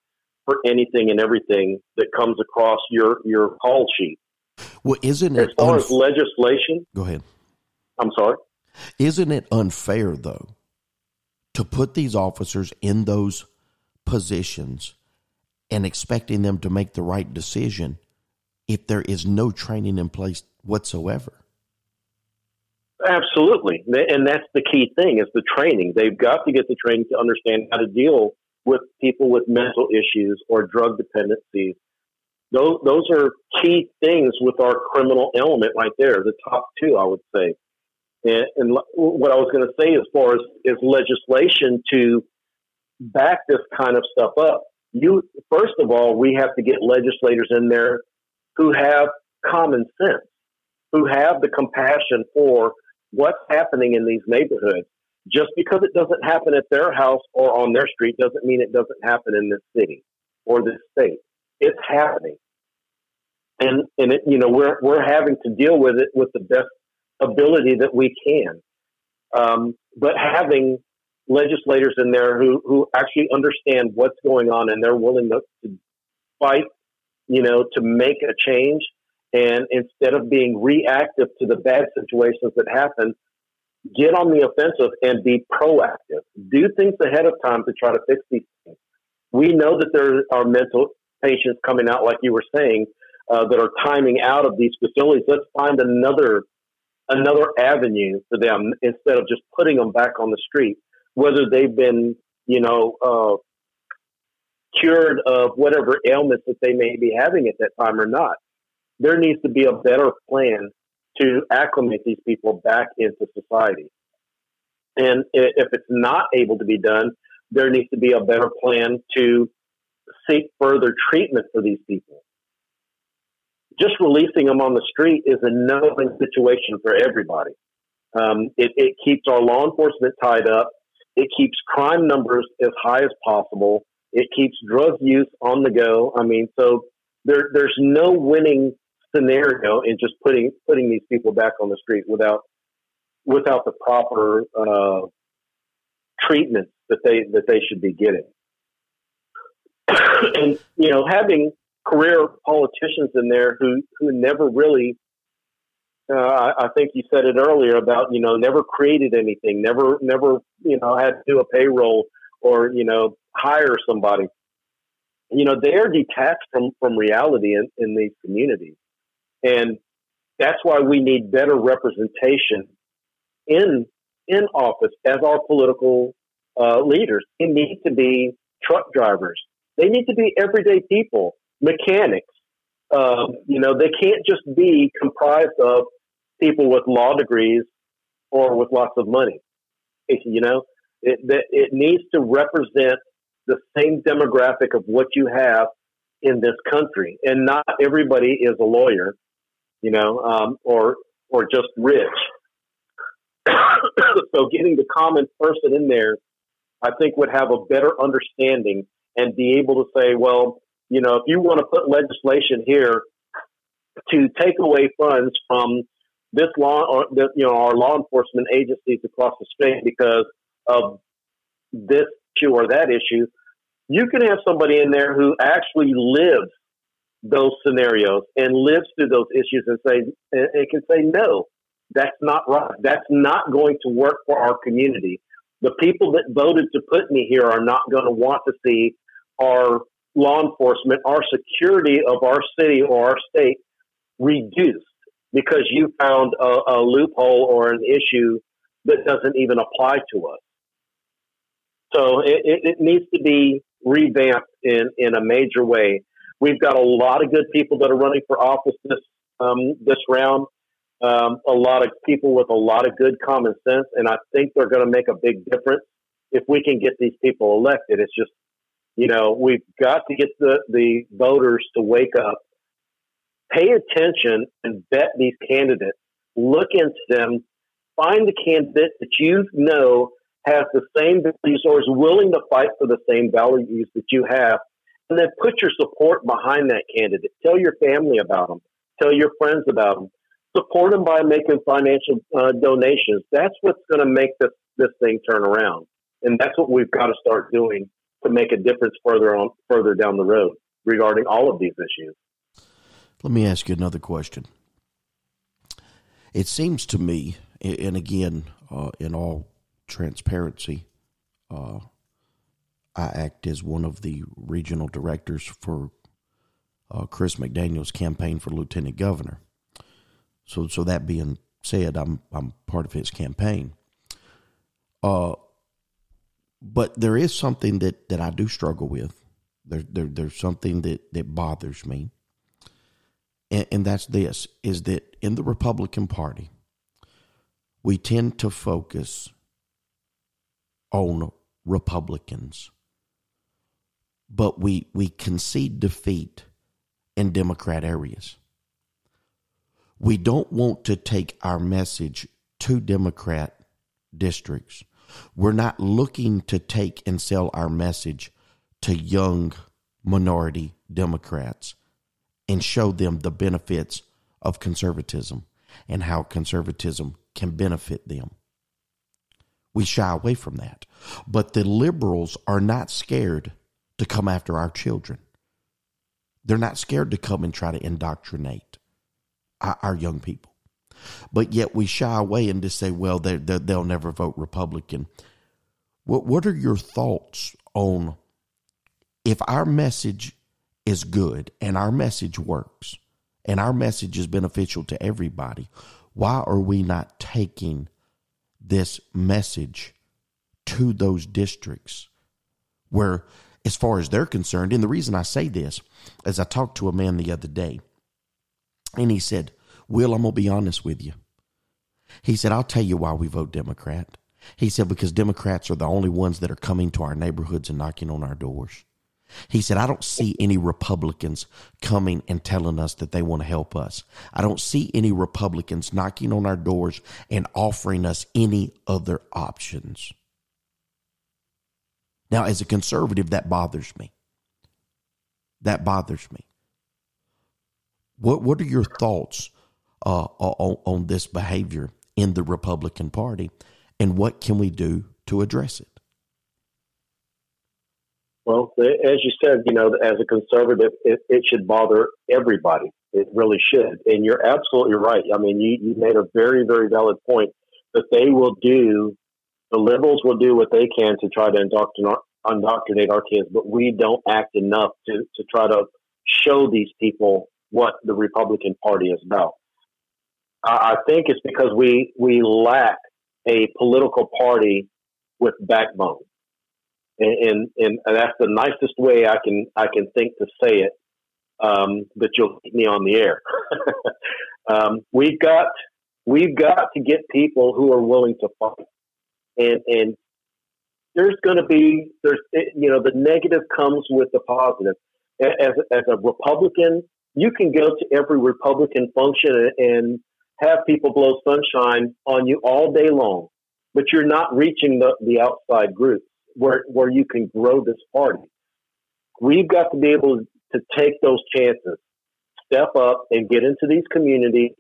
for anything and everything that comes across your, your call sheet. Well, isn't it as far unf- as legislation? Go ahead. I'm sorry. Isn't it unfair, though, to put these officers in those positions and expecting them to make the right decision if there is no training in place whatsoever? Absolutely. And that's the key thing is the training. They've got to get the training to understand how to deal with people with mental issues or drug dependencies. Those, those are key things with our criminal element right there, the top two, I would say. And, and what I was going to say as far as is legislation to back this kind of stuff up, you first of all, we have to get legislators in there who have common sense, who have the compassion for what's happening in these neighborhoods. Just because it doesn't happen at their house or on their street doesn't mean it doesn't happen in this city or this state. It's happening. And, and it, you know, we're, we're having to deal with it with the best ability that we can. Um, but having legislators in there who, who actually understand what's going on and they're willing to, to fight, you know, to make a change And instead of being reactive to the bad situations that happen, get on the offensive and be proactive. Do things ahead of time to try to fix these things. We know that there are mental patients coming out, like you were saying, uh, that are timing out of these facilities. Let's find another another avenue for them instead of just putting them back on the street, whether they've been, you know, uh, cured of whatever ailments that they may be having at that time or not. There needs to be a better plan to acclimate these people back into society. And if it's not able to be done, there needs to be a better plan to seek further treatment for these people. Just releasing them on the street is a no-win situation for everybody. Um, it, it keeps our law enforcement tied up. It keeps crime numbers as high as possible. It keeps drug use on the go. I mean, so there, there's no winning scenario in just putting putting these people back on the street without without the proper uh, treatment that they that they should be getting. and you know, having career politicians in there who who never really, uh, I, think you said it earlier about you know never created anything, never never you know had to do a payroll or you know hire somebody. You know, they are detached from from reality in, in these communities, and that's why we need better representation in in office as our political uh, leaders. They need to be truck drivers. They need to be everyday people, mechanics. Um, you know, they can't just be comprised of people with law degrees or with lots of money. You know, it, it needs to represent the same demographic of what you have in this country, and not everybody is a lawyer, you know, um, or or just rich. so getting the common person in there, I think would have a better understanding and be able to say, well, you know, if you want to put legislation here to take away funds from this law or the, you know our law enforcement agencies across the state because of this issue or that issue, you can have somebody in there who actually lives those scenarios and lives through those issues and say and can say no that's not right. That's not going to work for our community. The people that voted to put me here are not going to want to see our law enforcement, our security of our city or our state reduced because you found a, a loophole or an issue that doesn't even apply to us. So it, it, it needs to be revamped in, in a major way. We've got a lot of good people that are running for office this um, this round um, a lot of people with a lot of good common sense, and I think they're going to make a big difference if we can get these people elected. It's just, you know, we've got to get the, the voters to wake up, pay attention, and vet these candidates. Look into them, find the candidate that you know has the same values or is willing to fight for the same values that you have, and then put your support behind that candidate. Tell your family about them. Tell your friends about them support them by making financial uh, donations. That's what's going to make this this thing turn around, and that's what we've got to start doing to make a difference further on further down the road regarding all of these issues. Let me ask you another question. It seems to me, and again, uh, in all transparency, uh, I act as one of the regional directors for uh, Chris McDaniel's campaign for lieutenant governor. So, so that being said, I'm I'm part of his campaign. Uh, but there is something that, that I do struggle with. There, there there's something that, that bothers me, and, and that's this: is that in the Republican Party, we tend to focus on Republicans, but we we concede defeat in Democrat areas we don't want to take our message to Democrat districts. We're not looking to take and sell our message to young minority Democrats and show them the benefits of conservatism and how conservatism can benefit them. We shy away from that. But the liberals are not scared to come after our children. They're not scared to come and try to indoctrinate. our, young people. But yet we shy away and just say, well, they, they, they'll never vote Republican. What, what are your thoughts on if our message is good and our message works and our message is beneficial to everybody, why are we not taking this message to those districts where, as far as they're concerned, and the reason I say this is I talked to a man the other day and he said, Will, I'm going to be honest with you. He said, I'll tell you why we vote Democrat. He said, because Democrats are the only ones that are coming to our neighborhoods and knocking on our doors. He said, I don't see any Republicans coming and telling us that they want to help us. I don't see any Republicans knocking on our doors and offering us any other options. Now, as a conservative, that bothers me. That bothers me. What What are your thoughts uh, on, on this behavior in the Republican Party, and what can we do to address it? Well, as you said, you know, as a conservative, it, it should bother everybody. It really should. And you're absolutely right. I mean, you, you made a very, very valid point that they will do, the liberals will do what they can to try to indoctrinate, indoctrinate our kids, but we don't act enough to, to try to show these people what the Republican Party is about. I think it's because we we lack a political party with backbone, and and, and that's the nicest way I can I can think to say it. Um, but you'll keep me on the air. um, we've got we've got to get people who are willing to fight, and and there's going to be there's you know the negative comes with the positive. As as a Republican, you can go to every Republican function and have people blow sunshine on you all day long, but you're not reaching the, the outside groups where, where you can grow this party. We've got to be able to take those chances, step up and get into these communities.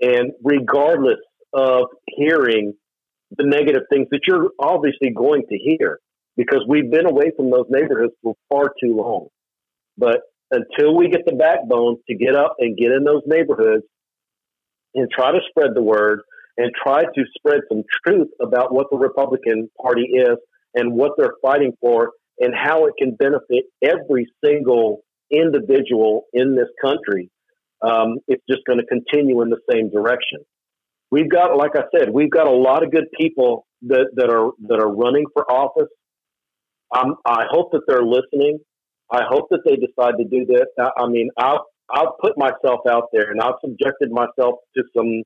And regardless of hearing the negative things that you're obviously going to hear, because we've been away from those neighborhoods for far too long. But until we get the backbone to get up and get in those neighborhoods and try to spread the word and try to spread some truth about what the Republican Party is and what they're fighting for and how it can benefit every single individual in this country, um, it's just going to continue in the same direction. We've got, like I said, we've got a lot of good people that, that are that are running for office. Um, I hope that they're listening. I hope that they decide to do this. I, I mean, I'll I've put myself out there and I've subjected myself to some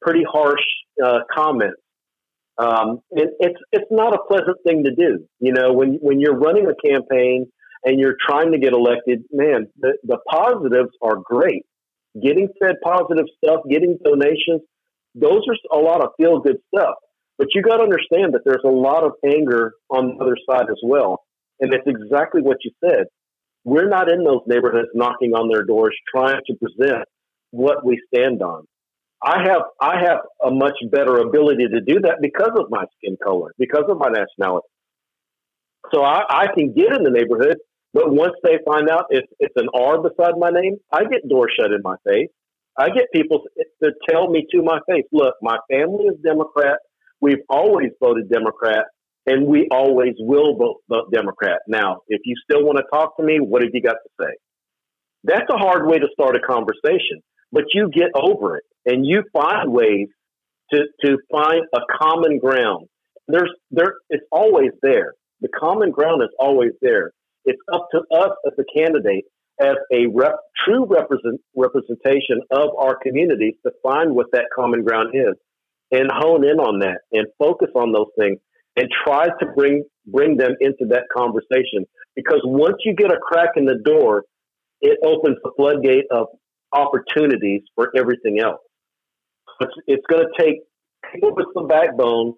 pretty harsh uh, comments. Um, and it's it's not a pleasant thing to do. You know, when when you're running a campaign and you're trying to get elected, man, the, the positives are great. Getting fed positive stuff, getting donations, those are a lot of feel good stuff. But you got to understand that there's a lot of anger on the other side as well. And it's exactly what you said. We're not in those neighborhoods knocking on their doors trying to present what we stand on. I have I have a much better ability to do that because of my skin color, because of my nationality. So I, I can get in the neighborhood, but once they find out it's it's an R beside my name, I get door shut in my face. I get people to tell me to my face, look, my family is Democrat. We've always voted Democrat and we always will vote, vote Democrat. Now, if you still want to talk to me, what have you got to say? That's a hard way to start a conversation, but you get over it and you find ways to, to find a common ground. There's there it's always there. The common ground is always there. It's up to us as a candidate, as a rep, true represent, representation of our communities, to find what that common ground is and hone in on that and focus on those things and try to bring bring them into that conversation because once you get a crack in the door, it opens the floodgate of opportunities for everything else. It's, it's going to take people with some backbone,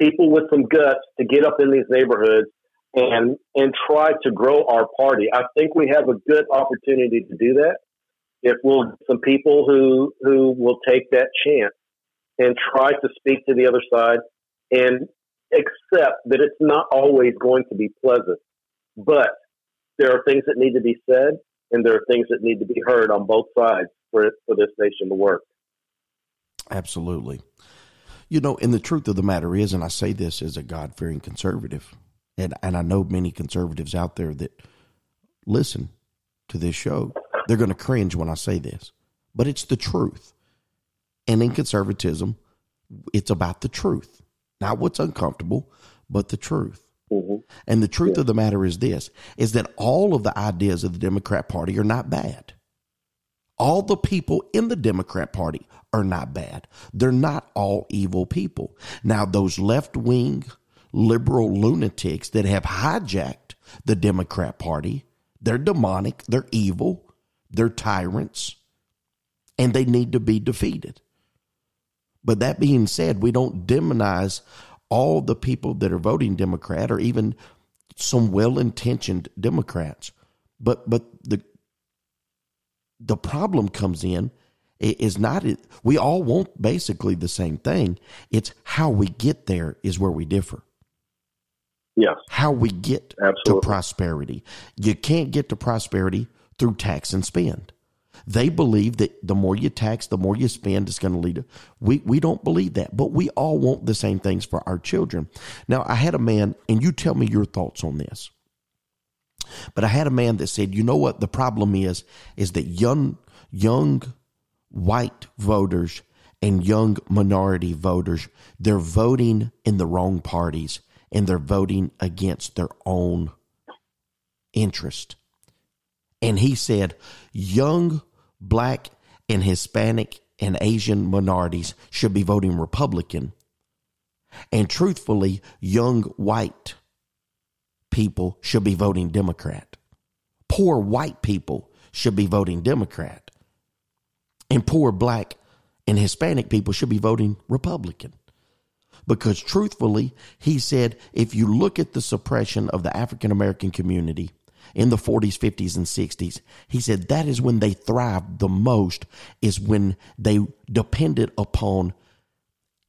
people with some guts to get up in these neighborhoods and and try to grow our party. I think we have a good opportunity to do that if we'll some people who who will take that chance and try to speak to the other side and accept that it's not always going to be pleasant, but there are things that need to be said and there are things that need to be heard on both sides for, for this nation to work. Absolutely. You know, and the truth of the matter is, and I say this as a God fearing conservative, and, and I know many conservatives out there that listen to this show, they're going to cringe when I say this, but it's the truth. And in conservatism, it's about the truth, not what's uncomfortable, but the truth. Mm-hmm. And the truth yeah. of the matter is this is that all of the ideas of the Democrat Party are not bad. All the people in the Democrat Party are not bad. They're not all evil people. Now, those left wing liberal lunatics that have hijacked the Democrat Party, they're demonic, they're evil, they're tyrants, and they need to be defeated. But that being said, we don't demonize all the people that are voting Democrat or even some well-intentioned Democrats. But but the the problem comes in is not we all want basically the same thing. It's how we get there is where we differ. Yes. How we get Absolutely. to prosperity. You can't get to prosperity through tax and spend. They believe that the more you tax, the more you spend, it's going to lead to. We, we don't believe that, but we all want the same things for our children. Now, I had a man, and you tell me your thoughts on this. But I had a man that said, you know what the problem is, is that young, young white voters and young minority voters, they're voting in the wrong parties and they're voting against their own interest. And he said, young black and Hispanic and Asian minorities should be voting Republican. And truthfully, young white people should be voting Democrat. Poor white people should be voting Democrat. And poor black and Hispanic people should be voting Republican. Because truthfully, he said, if you look at the suppression of the African American community in the 40s, 50s, and 60s. He said that is when they thrived the most, is when they depended upon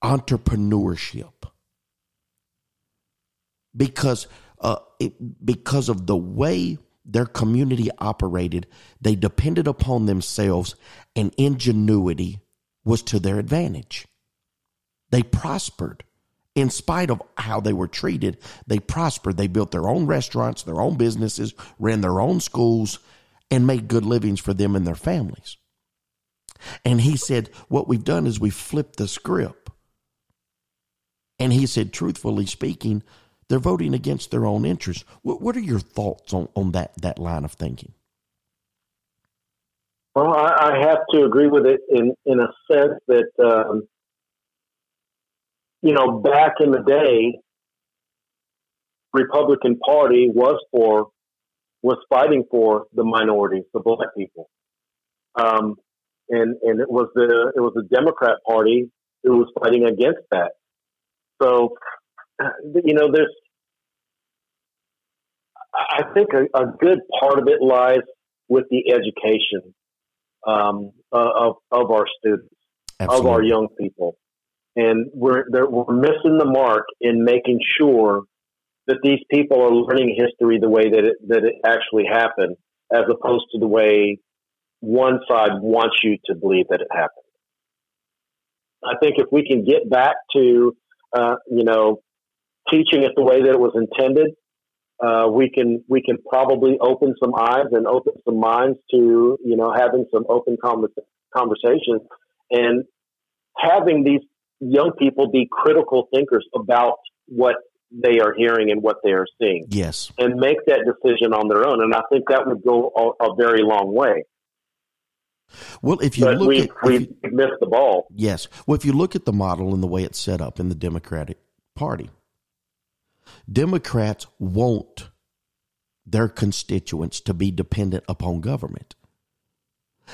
entrepreneurship. Because, uh, it, because of the way their community operated, they depended upon themselves, and ingenuity was to their advantage. They prospered in spite of how they were treated, they prospered. They built their own restaurants, their own businesses, ran their own schools, and made good livings for them and their families. And he said, What we've done is we've flipped the script. And he said, truthfully speaking, they're voting against their own interests. What, what are your thoughts on, on that, that line of thinking? Well, I, I have to agree with it in, in a sense that um, you know, back in the day, Republican Party was for was fighting for the minorities, the black people, um, and and it was the it was the Democrat Party who was fighting against that. So, you know, there's I think a, a good part of it lies with the education um, of of our students, Absolutely. of our young people and we're we're missing the mark in making sure that these people are learning history the way that it that it actually happened, as opposed to the way one side wants you to believe that it happened. I think if we can get back to uh, you know teaching it the way that it was intended, uh, we can we can probably open some eyes and open some minds to you know having some open conversations and having these young people be critical thinkers about what they are hearing and what they are seeing. Yes. And make that decision on their own. And I think that would go a, a very long way. Well, if you but look we, at we you, missed the ball. Yes. Well, if you look at the model and the way it's set up in the Democratic Party, Democrats want their constituents to be dependent upon government.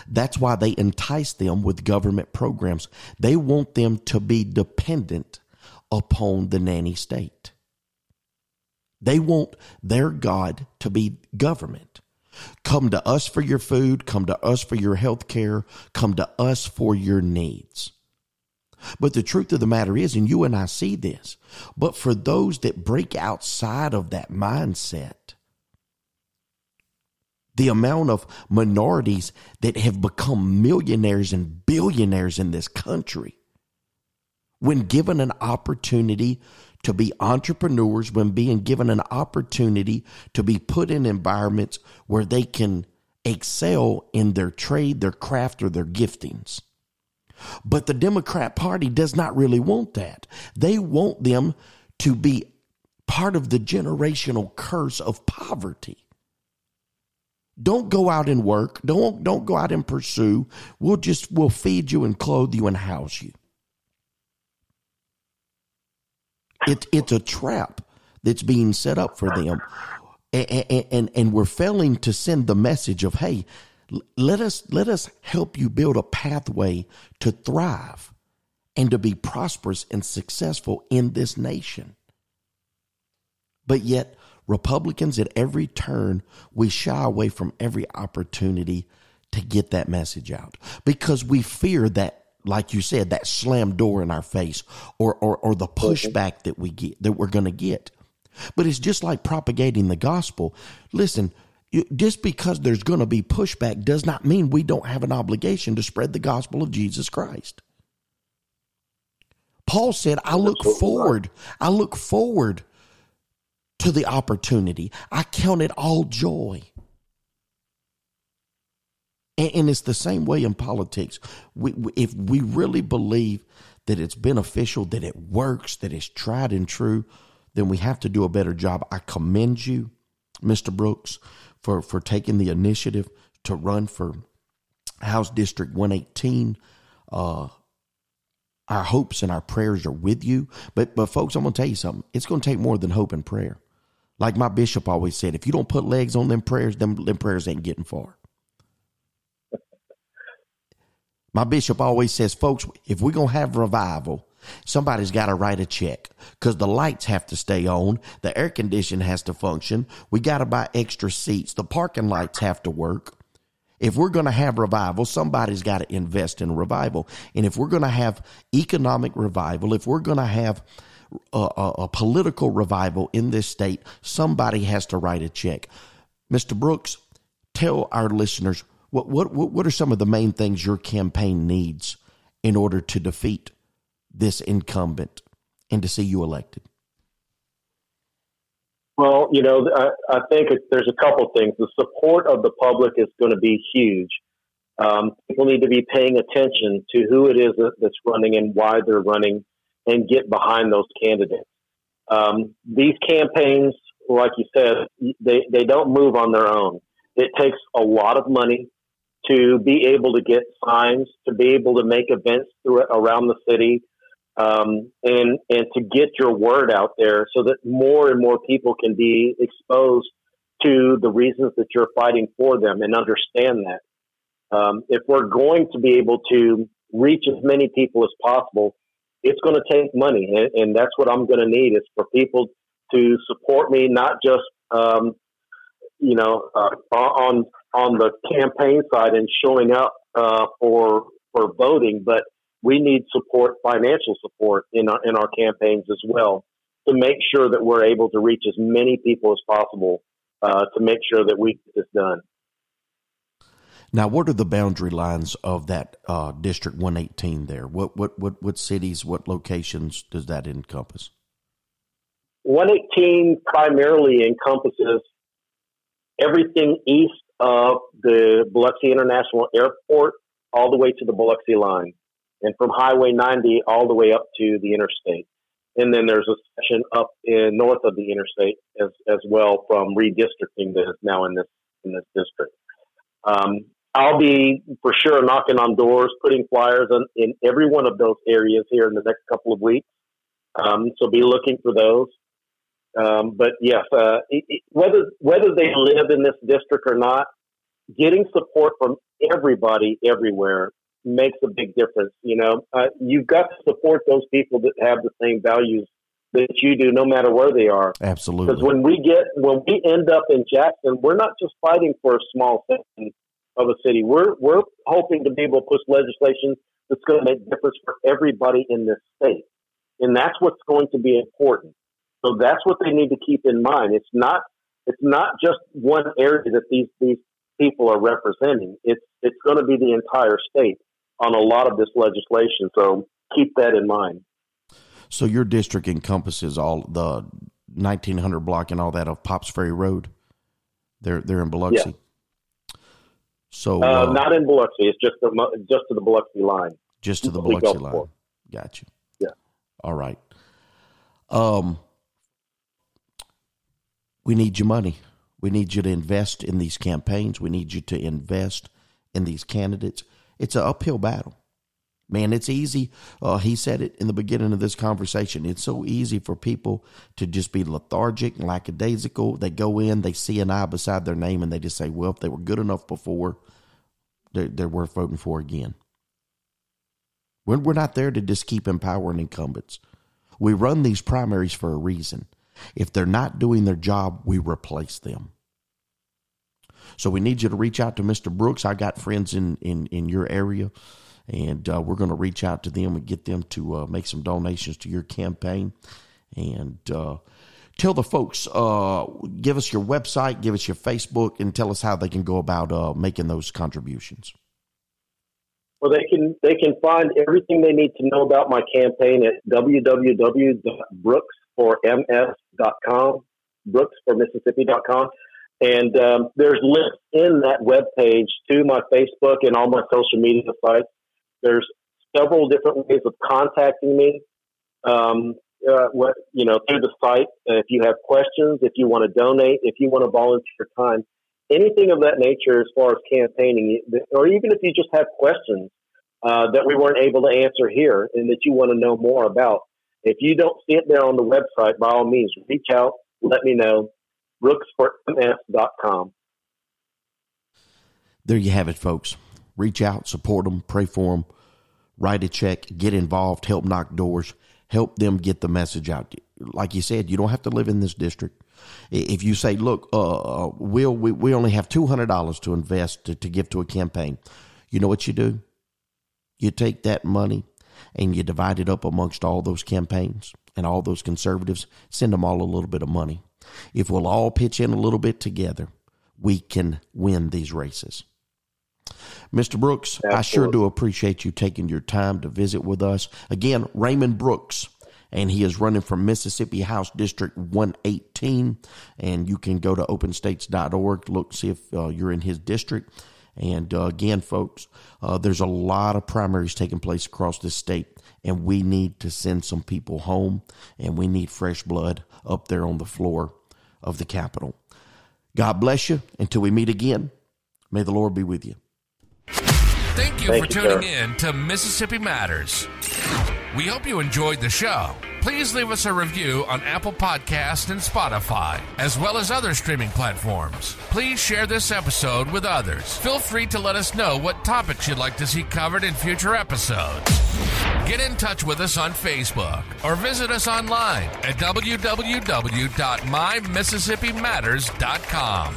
That's why they entice them with government programs. They want them to be dependent upon the nanny state. They want their God to be government. Come to us for your food, come to us for your health care, come to us for your needs. But the truth of the matter is, and you and I see this, but for those that break outside of that mindset, the amount of minorities that have become millionaires and billionaires in this country when given an opportunity to be entrepreneurs, when being given an opportunity to be put in environments where they can excel in their trade, their craft, or their giftings. But the Democrat Party does not really want that. They want them to be part of the generational curse of poverty. Don't go out and work. Don't don't go out and pursue. We'll just we'll feed you and clothe you and house you. It, it's a trap that's being set up for them. And, and, and we're failing to send the message of, hey, let us, let us help you build a pathway to thrive and to be prosperous and successful in this nation. But yet, Republicans at every turn, we shy away from every opportunity to get that message out because we fear that like you said, that slam door in our face or, or, or the pushback that we get, that we're going to get. But it's just like propagating the gospel. Listen, just because there's going to be pushback does not mean we don't have an obligation to spread the gospel of Jesus Christ. Paul said, I look forward, I look forward to the opportunity. I count it all joy. And, and it's the same way in politics. We, we, if we really believe that it's beneficial, that it works, that it's tried and true, then we have to do a better job. I commend you, Mr. Brooks, for, for taking the initiative to run for House District 118. Uh, our hopes and our prayers are with you. But, but folks, I'm going to tell you something. It's going to take more than hope and prayer. Like my bishop always said, if you don't put legs on them prayers, them, them prayers ain't getting far. My bishop always says, folks, if we're going to have revival, somebody's got to write a check because the lights have to stay on. The air conditioning has to function. We got to buy extra seats. The parking lights have to work. If we're going to have revival, somebody's got to invest in revival. And if we're going to have economic revival, if we're going to have a, a, political revival in this state, somebody has to write a check. Mr. Brooks, tell our listeners what, what, what are some of the main things your campaign needs in order to defeat this incumbent and to see you elected? Well, you know, I, I think there's a couple things. The support of the public is going to be huge. Um, people need to be paying attention to who it is that's running and why they're running and get behind those candidates. Um, these campaigns, like you said, they, they don't move on their own. It takes a lot of money to be able to get signs, to be able to make events through, around the city, um, and and to get your word out there so that more and more people can be exposed to the reasons that you're fighting for them and understand that. Um, if we're going to be able to reach as many people as possible, it's going to take money, and, and that's what I'm going to need is for people to support me, not just um, you know uh, on on the campaign side and showing up uh, for for voting, but we need support, financial support in our in our campaigns as well, to make sure that we're able to reach as many people as possible uh, to make sure that we get this done. Now, what are the boundary lines of that uh, District 118 there? What, what, what, what cities, what locations does that encompass? 118 primarily encompasses everything east of the Biloxi International Airport all the way to the Biloxi line, and from Highway 90 all the way up to the interstate. And then there's a section up in north of the interstate as, as well from redistricting that is now in this in this district. Um, I'll be for sure knocking on doors, putting flyers in, in every one of those areas here in the next couple of weeks. Um, so be looking for those. Um, but yes, uh, it, it, whether whether they live in this district or not, getting support from everybody everywhere makes a big difference. You know, uh, you've got to support those people that have the same values that you do, no matter where they are. Absolutely. Because when we get when we end up in Jackson, we're not just fighting for a small section of a city. We're we're hoping to be able to push legislation that's going to make difference for everybody in this state, and that's what's going to be important. So that's what they need to keep in mind. It's not it's not just one area that these these people are representing. It's it's going to be the entire state on a lot of this legislation. So keep that in mind. So your district encompasses all the 1900 block and all that of Pops Ferry Road. They're they're in Biloxi. Yeah. So uh, uh, not in Biloxi. It's just the just to the Biloxi line. Just to the Biloxi line. Gotcha. Yeah. All right. Um, we need your money. We need you to invest in these campaigns. We need you to invest in these candidates. It's an uphill battle. Man, it's easy. Uh, he said it in the beginning of this conversation. It's so easy for people to just be lethargic and lackadaisical. They go in, they see an I beside their name, and they just say, well, if they were good enough before, they're, they're worth voting for again. We're, we're not there to just keep empowering incumbents. We run these primaries for a reason. If they're not doing their job, we replace them. So we need you to reach out to Mr. Brooks. I got friends in, in, in your area and uh, we're going to reach out to them and get them to uh, make some donations to your campaign. And uh, tell the folks uh, give us your website give us your facebook and tell us how they can go about uh, making those contributions. Well they can they can find everything they need to know about my campaign at www.brooksforms.com brooksformississippi.com and um, there's links in that web page to my Facebook and all my social media sites there's several different ways of contacting me. Um, uh, what you know through the site. If you have questions, if you want to donate, if you want to volunteer time, anything of that nature as far as campaigning, or even if you just have questions uh, that we weren't able to answer here and that you want to know more about, if you don't see it there on the website, by all means, reach out, let me know. Brooksforms.com. There you have it, folks. Reach out, support them, pray for them, write a check, get involved, help knock doors, help them get the message out. Like you said, you don't have to live in this district. If you say, look, uh, uh Will, we, we only have $200 to invest to, to give to a campaign, you know what you do? You take that money and you divide it up amongst all those campaigns and all those conservatives, send them all a little bit of money. If we'll all pitch in a little bit together, we can win these races. Mr. Brooks, Absolutely. I sure do appreciate you taking your time to visit with us. Again, Raymond Brooks, and he is running for Mississippi House District 118. And you can go to openstates.org, look, see if uh, you're in his district. And uh, again, folks, uh, there's a lot of primaries taking place across this state, and we need to send some people home, and we need fresh blood up there on the floor of the Capitol. God bless you. Until we meet again, may the Lord be with you. Thank you Thank for you, tuning sir. in to Mississippi Matters. We hope you enjoyed the show. Please leave us a review on Apple Podcast and Spotify, as well as other streaming platforms. Please share this episode with others. Feel free to let us know what topics you'd like to see covered in future episodes. Get in touch with us on Facebook or visit us online at www.mymississippimatters.com.